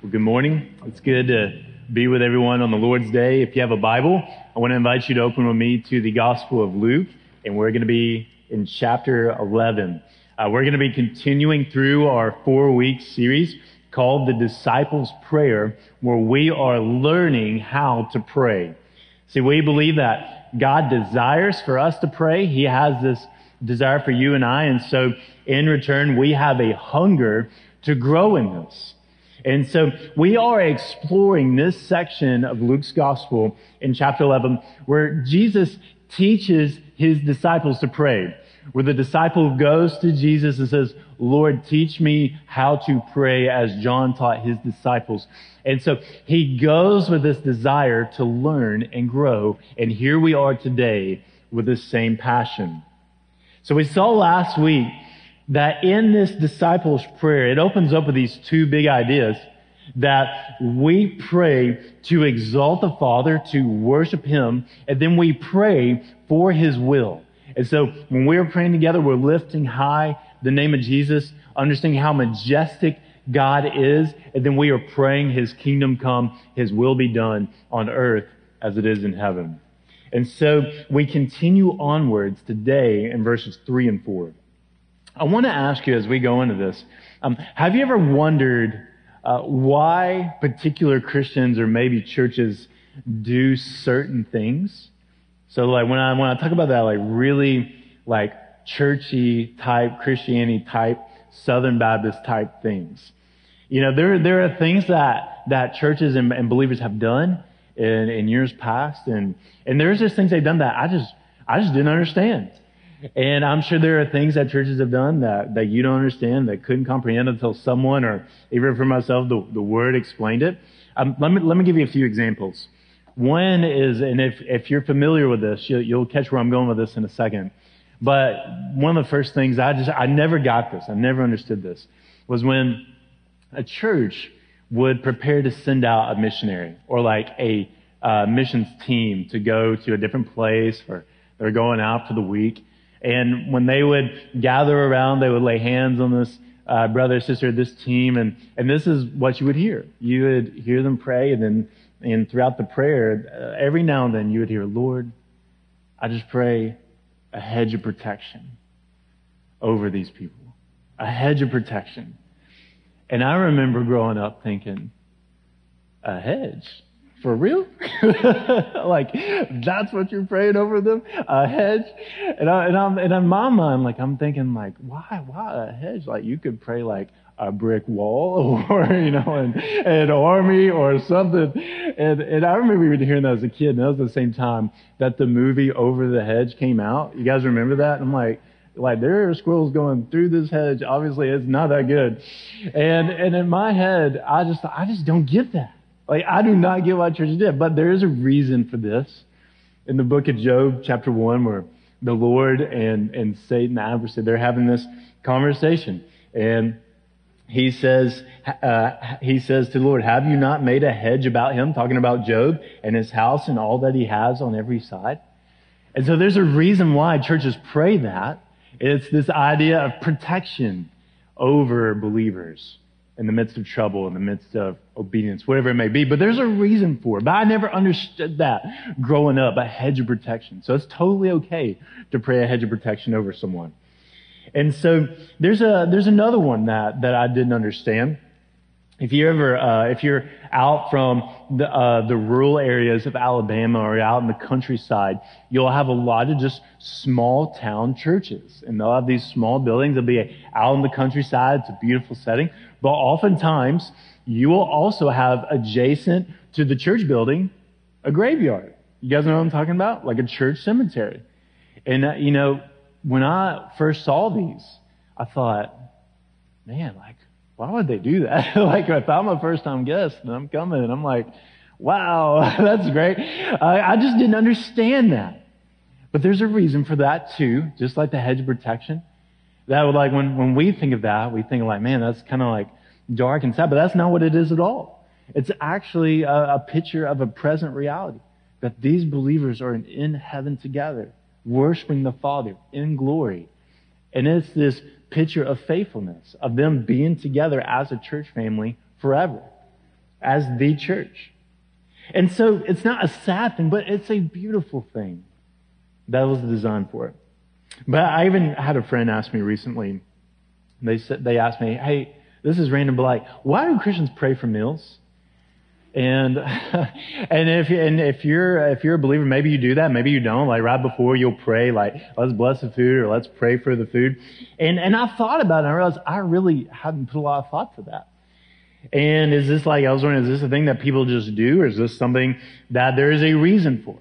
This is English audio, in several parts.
Well, good morning. It's good to be with everyone on the Lord's Day. If you have a Bible, I want to invite you to open with me to the Gospel of Luke, and we're going to be in chapter 11. Uh, we're going to be continuing through our four week series called the Disciples' Prayer, where we are learning how to pray. See, we believe that God desires for us to pray. He has this desire for you and I, and so in return, we have a hunger to grow in this. And so we are exploring this section of Luke's gospel in chapter 11 where Jesus teaches his disciples to pray. Where the disciple goes to Jesus and says, Lord, teach me how to pray as John taught his disciples. And so he goes with this desire to learn and grow. And here we are today with the same passion. So we saw last week that in this disciples prayer, it opens up with these two big ideas that we pray to exalt the Father, to worship Him, and then we pray for His will. And so when we're praying together, we're lifting high the name of Jesus, understanding how majestic God is, and then we are praying His kingdom come, His will be done on earth as it is in heaven. And so we continue onwards today in verses three and four. I want to ask you as we go into this, um, have you ever wondered uh, why particular Christians or maybe churches do certain things? So like when I when I talk about that, like really like churchy type Christianity type Southern Baptist type things. You know, there there are things that that churches and, and believers have done in, in years past, and and there's just things they've done that I just I just didn't understand. And I'm sure there are things that churches have done that, that you don't understand, that couldn't comprehend until someone, or even for myself, the, the word explained it. Um, let me, let me give you a few examples. One is, and if, if you're familiar with this, you'll, you'll catch where I'm going with this in a second. But one of the first things I just, I never got this, I never understood this, was when a church would prepare to send out a missionary or like a uh, missions team to go to a different place or they're going out for the week. And when they would gather around, they would lay hands on this uh, brother, sister, this team, and and this is what you would hear. You would hear them pray, and then and throughout the prayer, uh, every now and then you would hear, Lord, I just pray a hedge of protection over these people, a hedge of protection. And I remember growing up thinking, a hedge for real? like, that's what you're praying over them? A hedge? And, I, and I'm, and in my mind, like, I'm thinking, like, why, why a hedge? Like, you could pray, like, a brick wall or, you know, an, an army or something. And, and I remember even hearing that as a kid, and that was the same time that the movie Over the Hedge came out. You guys remember that? And I'm like, like there are squirrels going through this hedge. Obviously, it's not that good. And and in my head, I just I just don't get that. Like, I do not get why churches did, but there is a reason for this. In the book of Job, chapter 1, where the Lord and, and Satan, the adversary, they're having this conversation. And he says, uh, he says to the Lord, have you not made a hedge about him? Talking about Job and his house and all that he has on every side. And so there's a reason why churches pray that. It's this idea of protection over believers in the midst of trouble, in the midst of obedience, whatever it may be. But there's a reason for it. But I never understood that growing up, a hedge of protection. So it's totally okay to pray a hedge of protection over someone. And so there's a, there's another one that, that I didn't understand. If you ever, uh, if you're out from the, uh, the rural areas of Alabama or out in the countryside, you'll have a lot of just small town churches. And they'll have these small buildings. They'll be out in the countryside. It's a beautiful setting. But oftentimes, you will also have adjacent to the church building a graveyard. You guys know what I'm talking about? Like a church cemetery. And, uh, you know, when I first saw these, I thought, man, like, why would they do that? like, if I'm a first time guest and I'm coming and I'm like, wow, that's great. I, I just didn't understand that. But there's a reason for that too, just like the hedge protection. That would like, when, when we think of that, we think like, man, that's kind of like dark and sad, but that's not what it is at all. It's actually a, a picture of a present reality that these believers are in heaven together, worshiping the Father in glory. And it's this picture of faithfulness, of them being together as a church family forever. as the church. And so it's not a sad thing, but it's a beautiful thing. That was designed for it. But I even had a friend ask me recently, they said, they asked me, hey, this is random, but like, why do Christians pray for meals? And, and if, and if you're, if you're a believer, maybe you do that, maybe you don't. Like right before you'll pray, like, let's bless the food or let's pray for the food. And, and I thought about it and I realized I really hadn't put a lot of thought to that. And is this like, I was wondering, is this a thing that people just do or is this something that there is a reason for?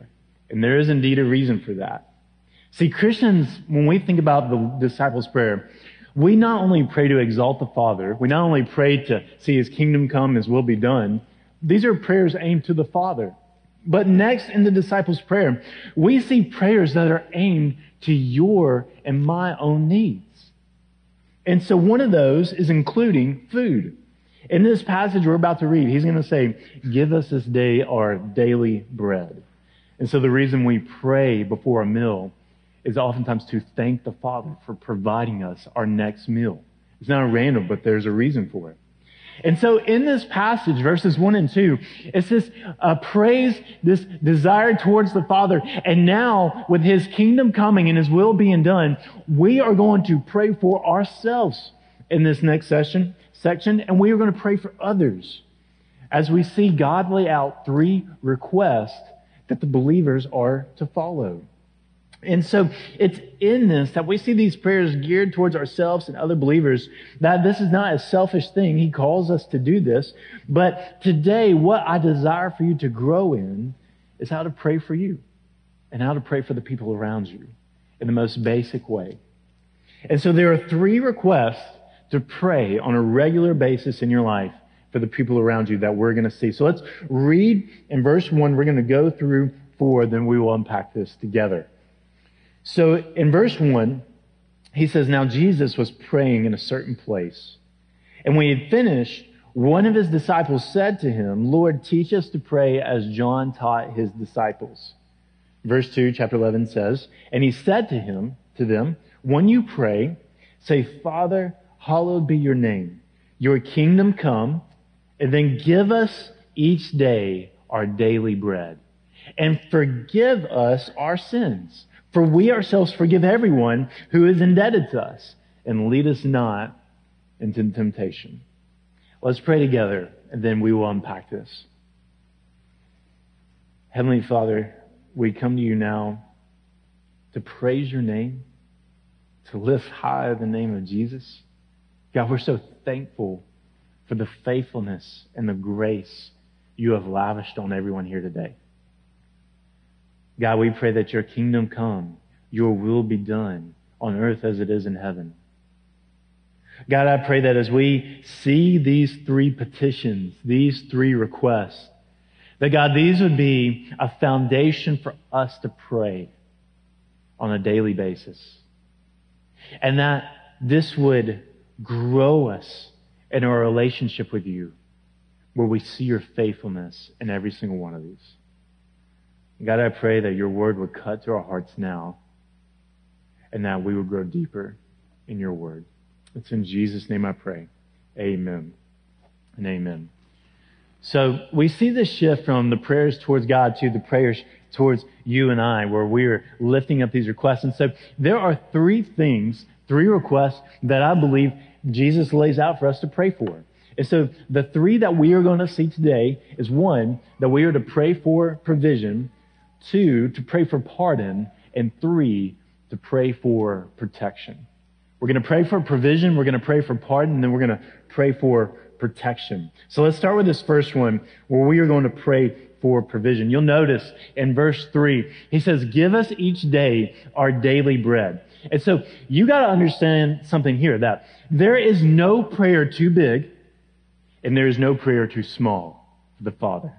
And there is indeed a reason for that. See, Christians, when we think about the disciples' prayer, we not only pray to exalt the Father, we not only pray to see His kingdom come, His will be done, these are prayers aimed to the Father. But next in the disciples' prayer, we see prayers that are aimed to your and my own needs. And so one of those is including food. In this passage we're about to read, he's going to say, give us this day our daily bread. And so the reason we pray before a meal is oftentimes to thank the Father for providing us our next meal. It's not random, but there's a reason for it. And so in this passage, verses 1 and 2, it's this uh, praise, this desire towards the Father. And now, with His kingdom coming and His will being done, we are going to pray for ourselves in this next session, section, and we are going to pray for others as we see God lay out three requests that the believers are to follow. And so it's in this that we see these prayers geared towards ourselves and other believers, that this is not a selfish thing. He calls us to do this. But today, what I desire for you to grow in is how to pray for you and how to pray for the people around you in the most basic way. And so there are three requests to pray on a regular basis in your life for the people around you that we're going to see. So let's read in verse one. We're going to go through four, then we will unpack this together. So in verse 1, he says, Now Jesus was praying in a certain place. And when he had finished, one of his disciples said to him, Lord, teach us to pray as John taught his disciples. Verse 2, chapter 11 says, And he said to him, to them, When you pray, say, Father, hallowed be your name. Your kingdom come, and then give us each day our daily bread. And forgive us our sins for we ourselves forgive everyone who is indebted to us, and lead us not into temptation. Let's pray together, and then we will unpack this. Heavenly Father, we come to you now to praise your name, to lift high the name of Jesus. God, we're so thankful for the faithfulness and the grace you have lavished on everyone here today. God, we pray that your kingdom come, your will be done on earth as it is in heaven. God, I pray that as we see these three petitions, these three requests, that God, these would be a foundation for us to pray on a daily basis. And that this would grow us in our relationship with you, where we see your faithfulness in every single one of these. God, I pray that your word would cut to our hearts now and that we would grow deeper in your word. It's in Jesus' name I pray. Amen and amen. So we see this shift from the prayers towards God to the prayers towards you and I, where we're lifting up these requests. And so there are three things, three requests that I believe Jesus lays out for us to pray for. And so the three that we are going to see today is one, that we are to pray for provision two, to pray for pardon, and three, to pray for protection. We're going to pray for provision, we're going to pray for pardon, and then we're going to pray for protection. So let's start with this first one where we are going to pray for provision. You'll notice in verse 3, he says, Give us each day our daily bread. And so you got to understand something here that there is no prayer too big and there is no prayer too small for the Father.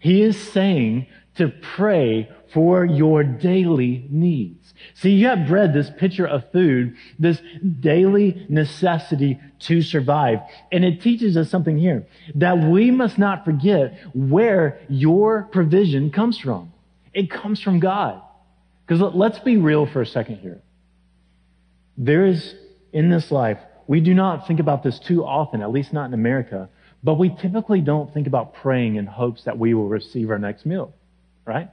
He is saying to pray for your daily needs. See, you have bread, this picture of food, this daily necessity to survive. And it teaches us something here that we must not forget where your provision comes from. It comes from God. Because let's be real for a second here. There is, in this life, we do not think about this too often, at least not in America, But we typically don't think about praying in hopes that we will receive our next meal, right?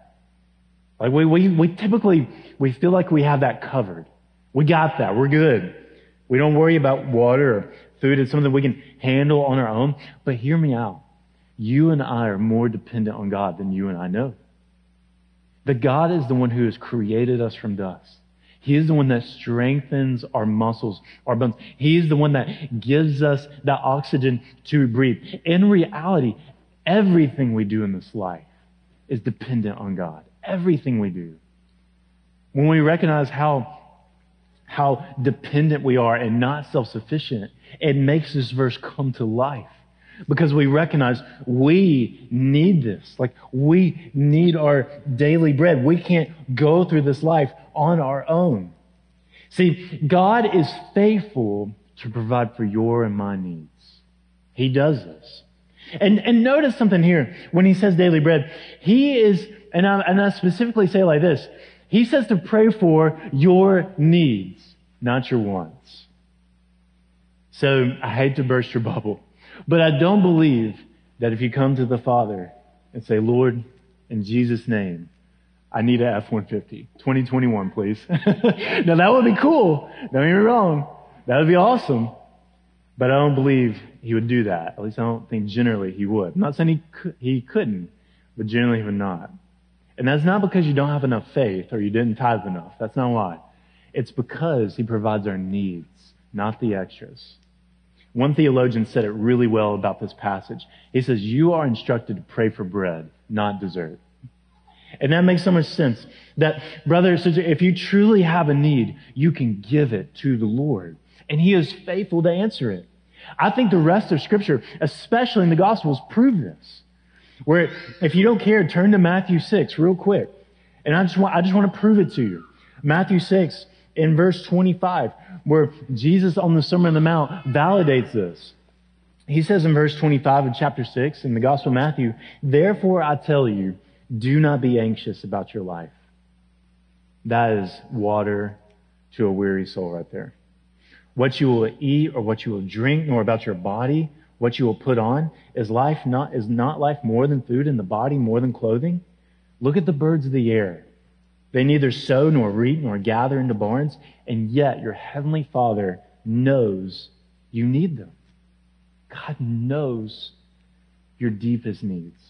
Like we, we, we typically, we feel like we have that covered. We got that. We're good. We don't worry about water or food. It's something we can handle on our own. But hear me out. You and I are more dependent on God than you and I know. That God is the one who has created us from dust. He is the one that strengthens our muscles, our bones. He is the one that gives us that oxygen to breathe. In reality, everything we do in this life is dependent on God. Everything we do. When we recognize how, how dependent we are and not self-sufficient, it makes this verse come to life because we recognize we need this. Like we need our daily bread. We can't go through this life on our own. See, God is faithful to provide for your and my needs. He does this. And, and notice something here when he says daily bread. He is, and I, and I specifically say like this, he says to pray for your needs, not your wants. So I hate to burst your bubble. But I don't believe that if you come to the Father and say, Lord, in Jesus' name, I need an F-150. 2021, please. now that would be cool. Don't get me wrong. That would be awesome. But I don't believe he would do that. At least I don't think generally he would. I'm not saying he, could, he couldn't, but generally he would not. And that's not because you don't have enough faith or you didn't tithe enough. That's not why. It's because he provides our needs, not the extras. One theologian said it really well about this passage. He says, you are instructed to pray for bread, not dessert. And that makes so much sense. That, brother sister, if you truly have a need, you can give it to the Lord. And He is faithful to answer it. I think the rest of Scripture, especially in the Gospels, prove this. Where, if you don't care, turn to Matthew 6 real quick. And I just want, I just want to prove it to you. Matthew 6, in verse 25, where Jesus on the Sermon on the Mount validates this. He says in verse 25 of chapter 6 in the Gospel of Matthew, Therefore I tell you, do not be anxious about your life. That is water to a weary soul right there. What you will eat or what you will drink, nor about your body, what you will put on, is life not, is not life more than food and the body more than clothing? Look at the birds of the air. They neither sow nor reap nor gather into barns, and yet your heavenly Father knows you need them. God knows your deepest needs.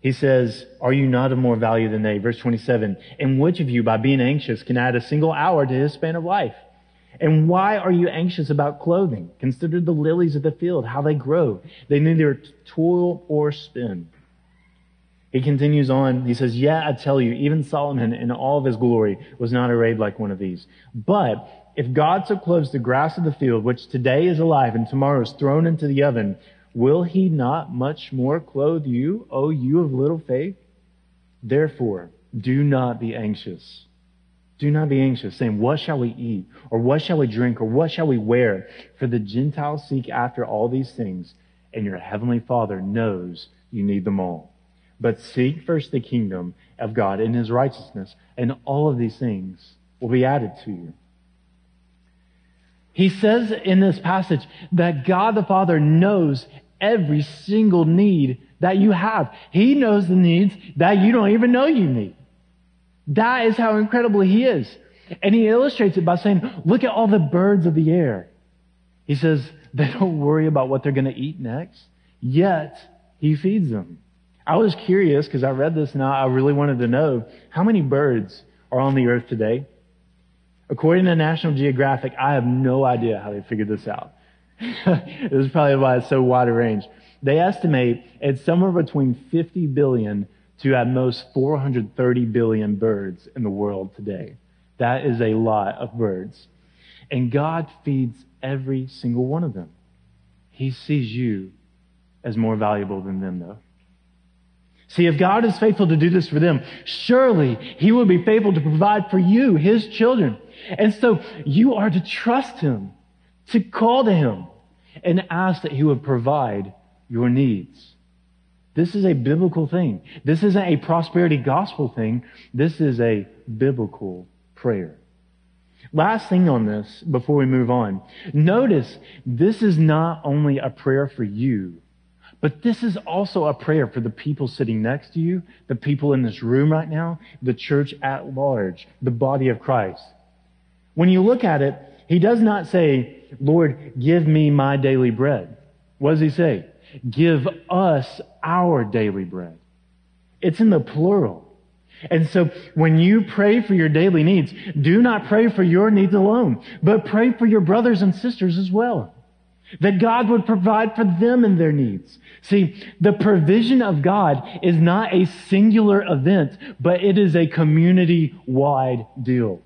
He says, Are you not of more value than they? Verse 27 And which of you, by being anxious, can add a single hour to his span of life? And why are you anxious about clothing? Consider the lilies of the field, how they grow. They neither toil or spin. He continues on. He says, Yeah, I tell you, even Solomon in all of his glory was not arrayed like one of these. But if God so clothes the grass of the field, which today is alive and tomorrow is thrown into the oven, will he not much more clothe you, O you of little faith? Therefore, do not be anxious. Do not be anxious, saying, What shall we eat? Or what shall we drink? Or what shall we wear? For the Gentiles seek after all these things, and your heavenly Father knows you need them all. But seek first the kingdom of God and his righteousness, and all of these things will be added to you. He says in this passage that God the Father knows every single need that you have. He knows the needs that you don't even know you need. That is how incredible He is. And He illustrates it by saying, look at all the birds of the air. He says, they don't worry about what they're going to eat next, yet He feeds them. I was curious because I read this and I really wanted to know how many birds are on the earth today. According to National Geographic, I have no idea how they figured this out. this is probably why it's so wide a range. They estimate it's somewhere between 50 billion to at most 430 billion birds in the world today. That is a lot of birds. And God feeds every single one of them. He sees you as more valuable than them though. See, if God is faithful to do this for them, surely He will be faithful to provide for you, His children. And so you are to trust Him, to call to Him, and ask that He would provide your needs. This is a biblical thing. This isn't a prosperity gospel thing. This is a biblical prayer. Last thing on this before we move on. Notice this is not only a prayer for you, but this is also a prayer for the people sitting next to you, the people in this room right now, the church at large, the body of Christ. When you look at it, he does not say, Lord, give me my daily bread. What does he say? Give us our daily bread. It's in the plural. And so when you pray for your daily needs, do not pray for your needs alone, but pray for your brothers and sisters as well. That God would provide for them and their needs. See, the provision of God is not a singular event, but it is a community-wide deal.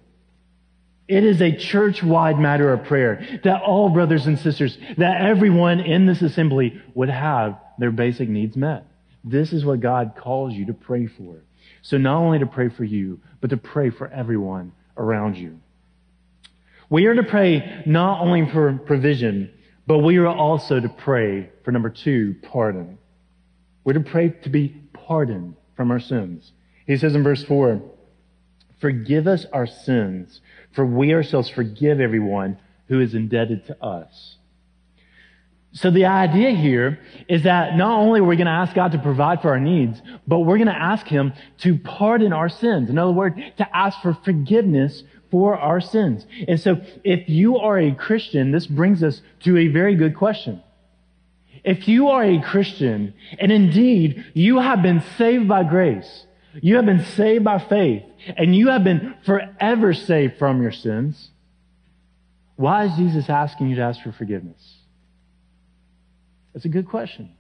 It is a church-wide matter of prayer that all brothers and sisters, that everyone in this assembly would have their basic needs met. This is what God calls you to pray for. So not only to pray for you, but to pray for everyone around you. We are to pray not only for provision, but we are also to pray for number two, pardon. We're to pray to be pardoned from our sins. He says in verse four, forgive us our sins, for we ourselves forgive everyone who is indebted to us. So the idea here is that not only are we going to ask God to provide for our needs, but we're going to ask Him to pardon our sins. In other words, to ask for forgiveness for our sins. And so if you are a Christian, this brings us to a very good question. If you are a Christian, and indeed you have been saved by grace, you have been saved by faith, and you have been forever saved from your sins, why is Jesus asking you to ask for forgiveness? That's a good question.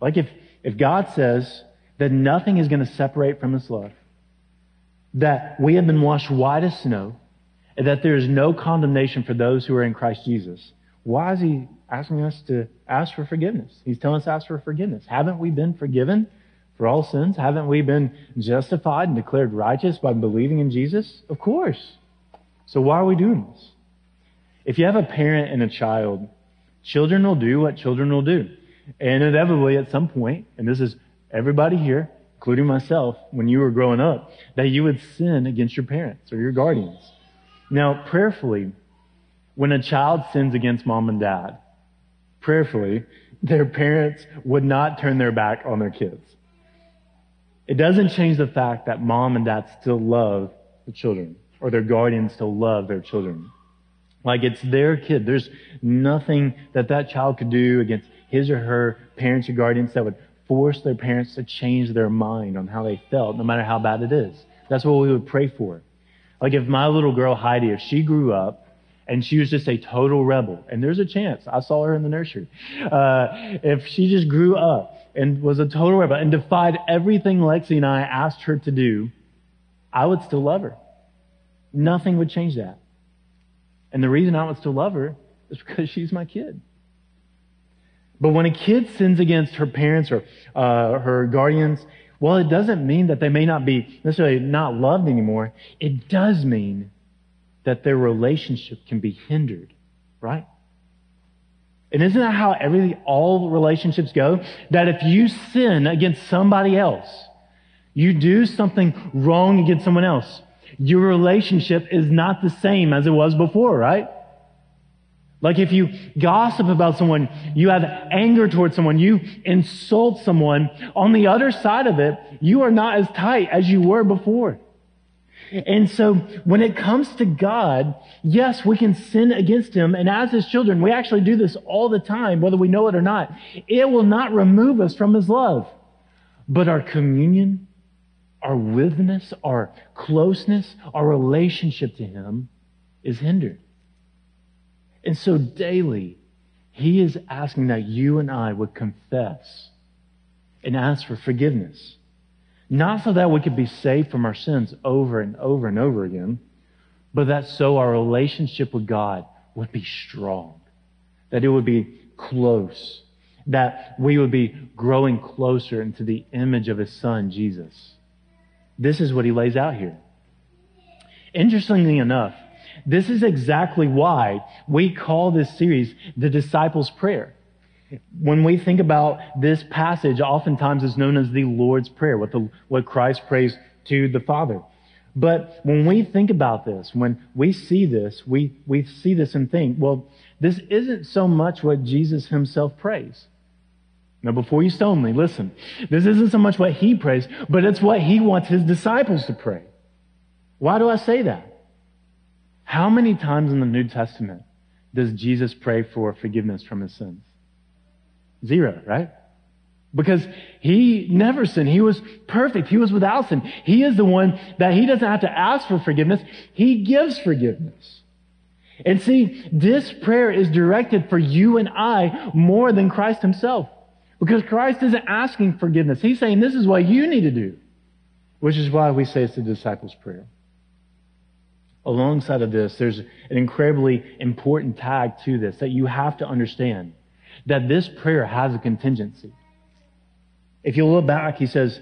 Like if, if God says that nothing is going to separate from his love, that we have been washed white as snow, and that there is no condemnation for those who are in Christ Jesus, why is he asking us to ask for forgiveness? He's telling us to ask for forgiveness. Haven't we been forgiven for all sins? Haven't we been justified and declared righteous by believing in Jesus? Of course. So why are we doing this? If you have a parent and a child Children will do what children will do. And inevitably at some point, and this is everybody here, including myself, when you were growing up, that you would sin against your parents or your guardians. Now, prayerfully, when a child sins against mom and dad, prayerfully, their parents would not turn their back on their kids. It doesn't change the fact that mom and dad still love the children, or their guardians still love their children. Like it's their kid. There's nothing that that child could do against his or her parents or guardians that would force their parents to change their mind on how they felt, no matter how bad it is. That's what we would pray for. Like if my little girl Heidi, if she grew up and she was just a total rebel, and there's a chance, I saw her in the nursery, uh, if she just grew up and was a total rebel and defied everything Lexi and I asked her to do, I would still love her. Nothing would change that. And the reason I would still love her is because she's my kid. But when a kid sins against her parents or uh, her guardians, well, it doesn't mean that they may not be necessarily not loved anymore. It does mean that their relationship can be hindered, right? And isn't that how every all relationships go? That if you sin against somebody else, you do something wrong against someone else, your relationship is not the same as it was before, right? Like if you gossip about someone, you have anger towards someone, you insult someone, on the other side of it, you are not as tight as you were before. And so when it comes to God, yes, we can sin against Him. And as His children, we actually do this all the time, whether we know it or not. It will not remove us from His love. But our communion our witness, our closeness, our relationship to Him is hindered. And so daily, He is asking that you and I would confess and ask for forgiveness. Not so that we could be saved from our sins over and over and over again, but that so our relationship with God would be strong, that it would be close, that we would be growing closer into the image of His Son, Jesus. This is what he lays out here. Interestingly enough, this is exactly why we call this series the disciples' prayer. When we think about this passage, oftentimes it's known as the Lord's Prayer, what, the, what Christ prays to the Father. But when we think about this, when we see this, we, we see this and think, well, this isn't so much what Jesus himself prays. Now, before you stone me, listen. This isn't so much what he prays, but it's what he wants his disciples to pray. Why do I say that? How many times in the New Testament does Jesus pray for forgiveness from his sins? Zero, right? Because he never sinned. He was perfect. He was without sin. He is the one that he doesn't have to ask for forgiveness. He gives forgiveness. And see, this prayer is directed for you and I more than Christ himself. Because Christ isn't asking forgiveness. He's saying this is what you need to do. Which is why we say it's the disciples' prayer. Alongside of this, there's an incredibly important tag to this that you have to understand that this prayer has a contingency. If you look back, he says,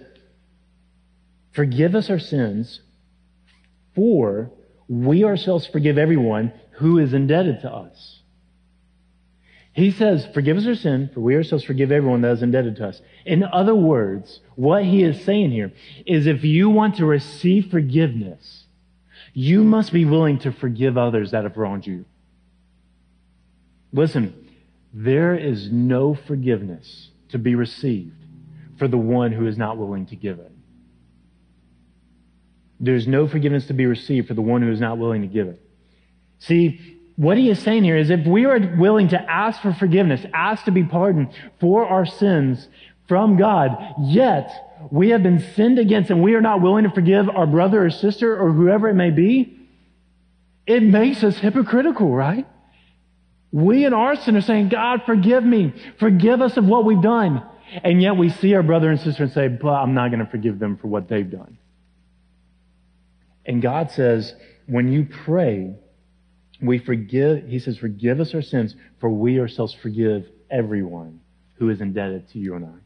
Forgive us our sins, for we ourselves forgive everyone who is indebted to us. He says, Forgive us our sin, for we ourselves forgive everyone that is indebted to us. In other words, what he is saying here is if you want to receive forgiveness, you must be willing to forgive others that have wronged you. Listen, there is no forgiveness to be received for the one who is not willing to give it. There's no forgiveness to be received for the one who is not willing to give it. See, what he is saying here is if we are willing to ask for forgiveness, ask to be pardoned for our sins from God, yet we have been sinned against and we are not willing to forgive our brother or sister or whoever it may be, it makes us hypocritical, right? We in our sin are saying, God, forgive me. Forgive us of what we've done. And yet we see our brother and sister and say, but I'm not going to forgive them for what they've done. And God says, when you pray, we forgive, he says, forgive us our sins, for we ourselves forgive everyone who is indebted to you and I.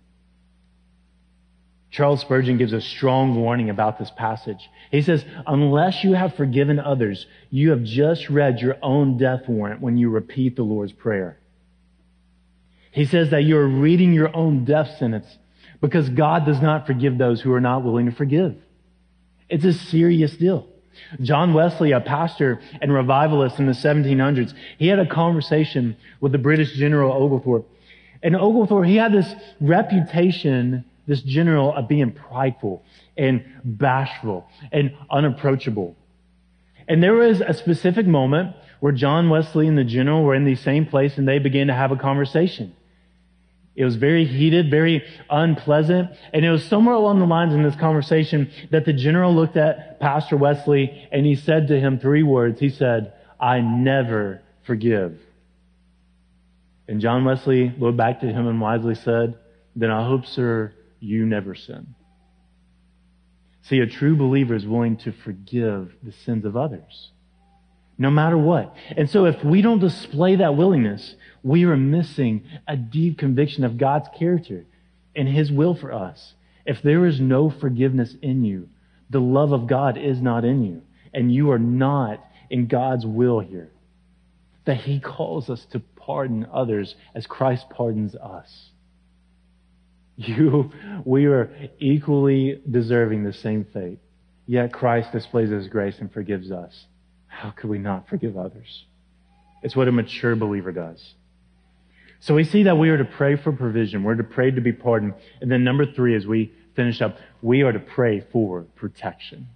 Charles Spurgeon gives a strong warning about this passage. He says, unless you have forgiven others, you have just read your own death warrant when you repeat the Lord's Prayer. He says that you're reading your own death sentence because God does not forgive those who are not willing to forgive. It's a serious deal. John Wesley, a pastor and revivalist in the 1700s, he had a conversation with the British General Oglethorpe. And Oglethorpe, he had this reputation, this general, of being prideful and bashful and unapproachable. And there was a specific moment where John Wesley and the general were in the same place and they began to have a conversation. It was very heated, very unpleasant. And it was somewhere along the lines in this conversation that the general looked at Pastor Wesley and he said to him three words. He said, I never forgive. And John Wesley looked back to him and wisely said, Then I hope, sir, you never sin. See, a true believer is willing to forgive the sins of others no matter what. And so if we don't display that willingness, we are missing a deep conviction of God's character and His will for us. If there is no forgiveness in you, the love of God is not in you, and you are not in God's will here. That He calls us to pardon others as Christ pardons us. You, we are equally deserving the same fate. Yet Christ displays His grace and forgives us. How could we not forgive others? It's what a mature believer does. So we see that we are to pray for provision. We're to pray to be pardoned. And then number three, as we finish up, we are to pray for protection.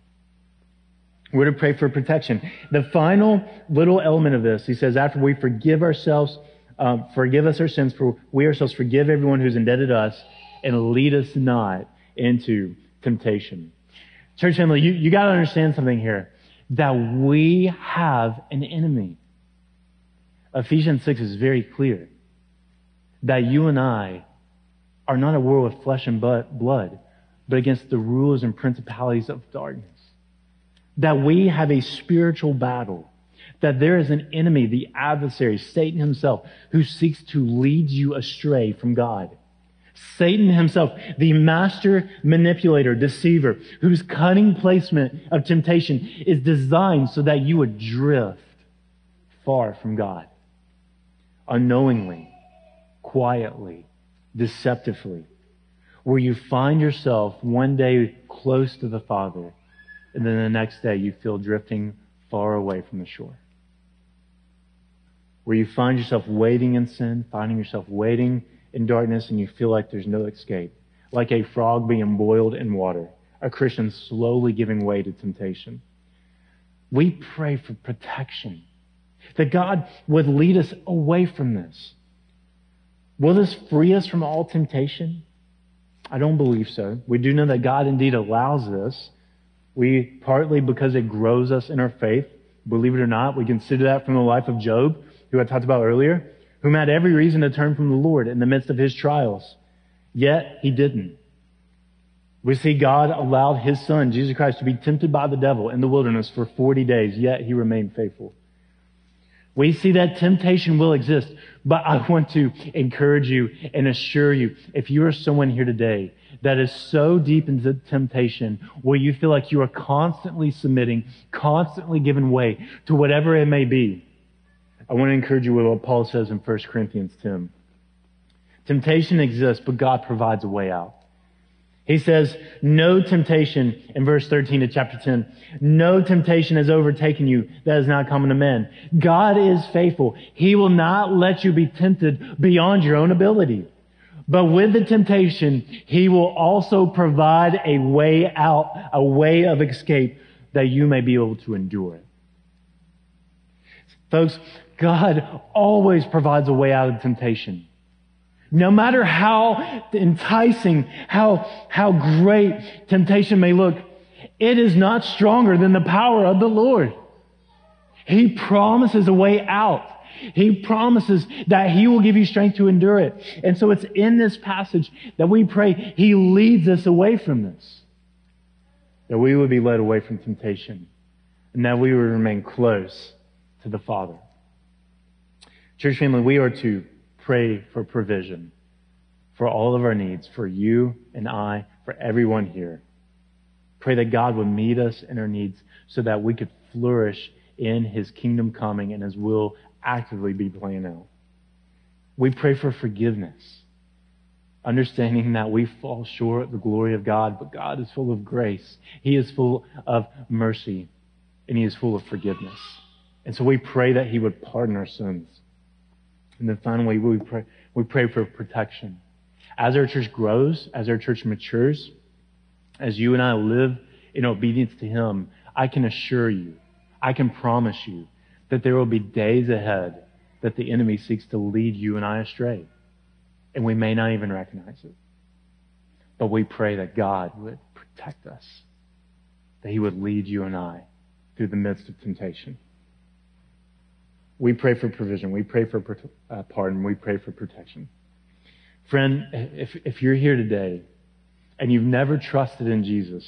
We're to pray for protection. The final little element of this, he says, after we forgive ourselves, um, forgive us our sins, for we ourselves forgive everyone who's indebted to us, and lead us not into temptation. Church family, you, you got to understand something here that we have an enemy. Ephesians 6 is very clear that you and I are not at war with flesh and blood, but against the rulers and principalities of darkness. That we have a spiritual battle. That there is an enemy, the adversary, Satan himself, who seeks to lead you astray from God. Satan himself, the master manipulator, deceiver, whose cunning placement of temptation is designed so that you would drift far from God. Unknowingly, quietly, deceptively, where you find yourself one day close to the Father, and then the next day you feel drifting far away from the shore. Where you find yourself waiting in sin, finding yourself waiting in darkness, and you feel like there's no escape. Like a frog being boiled in water. A Christian slowly giving way to temptation. We pray for protection. That God would lead us away from this. Will this free us from all temptation? I don't believe so. We do know that God indeed allows this. We, partly because it grows us in our faith, believe it or not, we consider that from the life of Job, who I talked about earlier, whom had every reason to turn from the Lord in the midst of his trials. Yet he didn't. We see God allowed his son, Jesus Christ, to be tempted by the devil in the wilderness for 40 days, yet he remained faithful. We see that temptation will exist, but I want to encourage you and assure you, if you are someone here today that is so deep into temptation where you feel like you are constantly submitting, constantly giving way to whatever it may be, I want to encourage you with what Paul says in 1 Corinthians 10. Temptation exists, but God provides a way out. He says, no temptation in verse 13 of chapter 10. No temptation has overtaken you that is not common to men. God is faithful. He will not let you be tempted beyond your own ability. But with the temptation, He will also provide a way out, a way of escape that you may be able to endure it. Folks, God always provides a way out of temptation. No matter how enticing, how, how great temptation may look, it is not stronger than the power of the Lord. He promises a way out. He promises that He will give you strength to endure it. And so it's in this passage that we pray He leads us away from this. That we would be led away from temptation and that we would remain close to the Father. Church family, we are to pray for provision for all of our needs, for you and I, for everyone here. Pray that God would meet us in our needs so that we could flourish in His kingdom coming and His will actively be playing out. We pray for forgiveness, understanding that we fall short of the glory of God, but God is full of grace. He is full of mercy, and He is full of forgiveness. And so we pray that He would pardon our sins. And then finally, we pray, we pray for protection. As our church grows, as our church matures, as you and I live in obedience to Him, I can assure you, I can promise you that there will be days ahead that the enemy seeks to lead you and I astray. And we may not even recognize it. But we pray that God would protect us, that He would lead you and I through the midst of temptation. We pray for provision. We pray for uh, pardon. We pray for protection. Friend, if, if you're here today and you've never trusted in Jesus,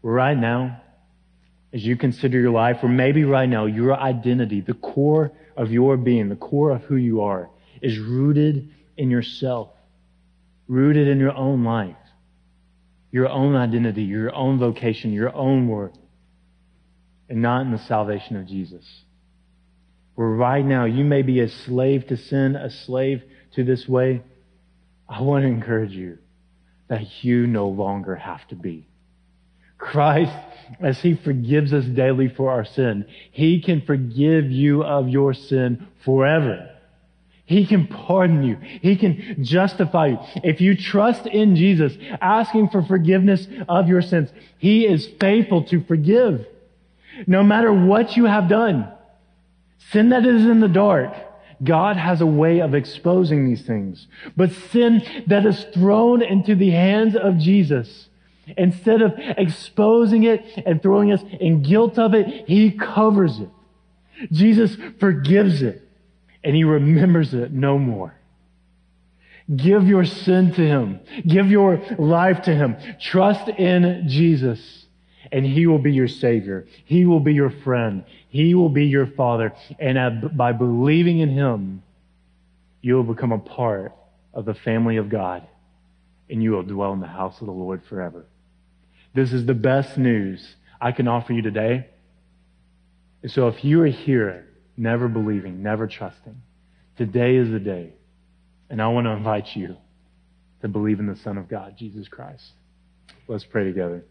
right now, as you consider your life, or maybe right now, your identity, the core of your being, the core of who you are, is rooted in yourself, rooted in your own life, your own identity, your own vocation, your own work, and not in the salvation of Jesus where right now you may be a slave to sin, a slave to this way, I want to encourage you that you no longer have to be. Christ, as He forgives us daily for our sin, He can forgive you of your sin forever. He can pardon you. He can justify you. If you trust in Jesus, asking for forgiveness of your sins, He is faithful to forgive. No matter what you have done, Sin that is in the dark, God has a way of exposing these things. But sin that is thrown into the hands of Jesus, instead of exposing it and throwing us in guilt of it, He covers it. Jesus forgives it and He remembers it no more. Give your sin to Him. Give your life to Him. Trust in Jesus and He will be your Savior. He will be your friend. He will be your Father. And by believing in Him, you will become a part of the family of God and you will dwell in the house of the Lord forever. This is the best news I can offer you today. So if you are here never believing, never trusting, today is the day. And I want to invite you to believe in the Son of God, Jesus Christ. Let's pray together.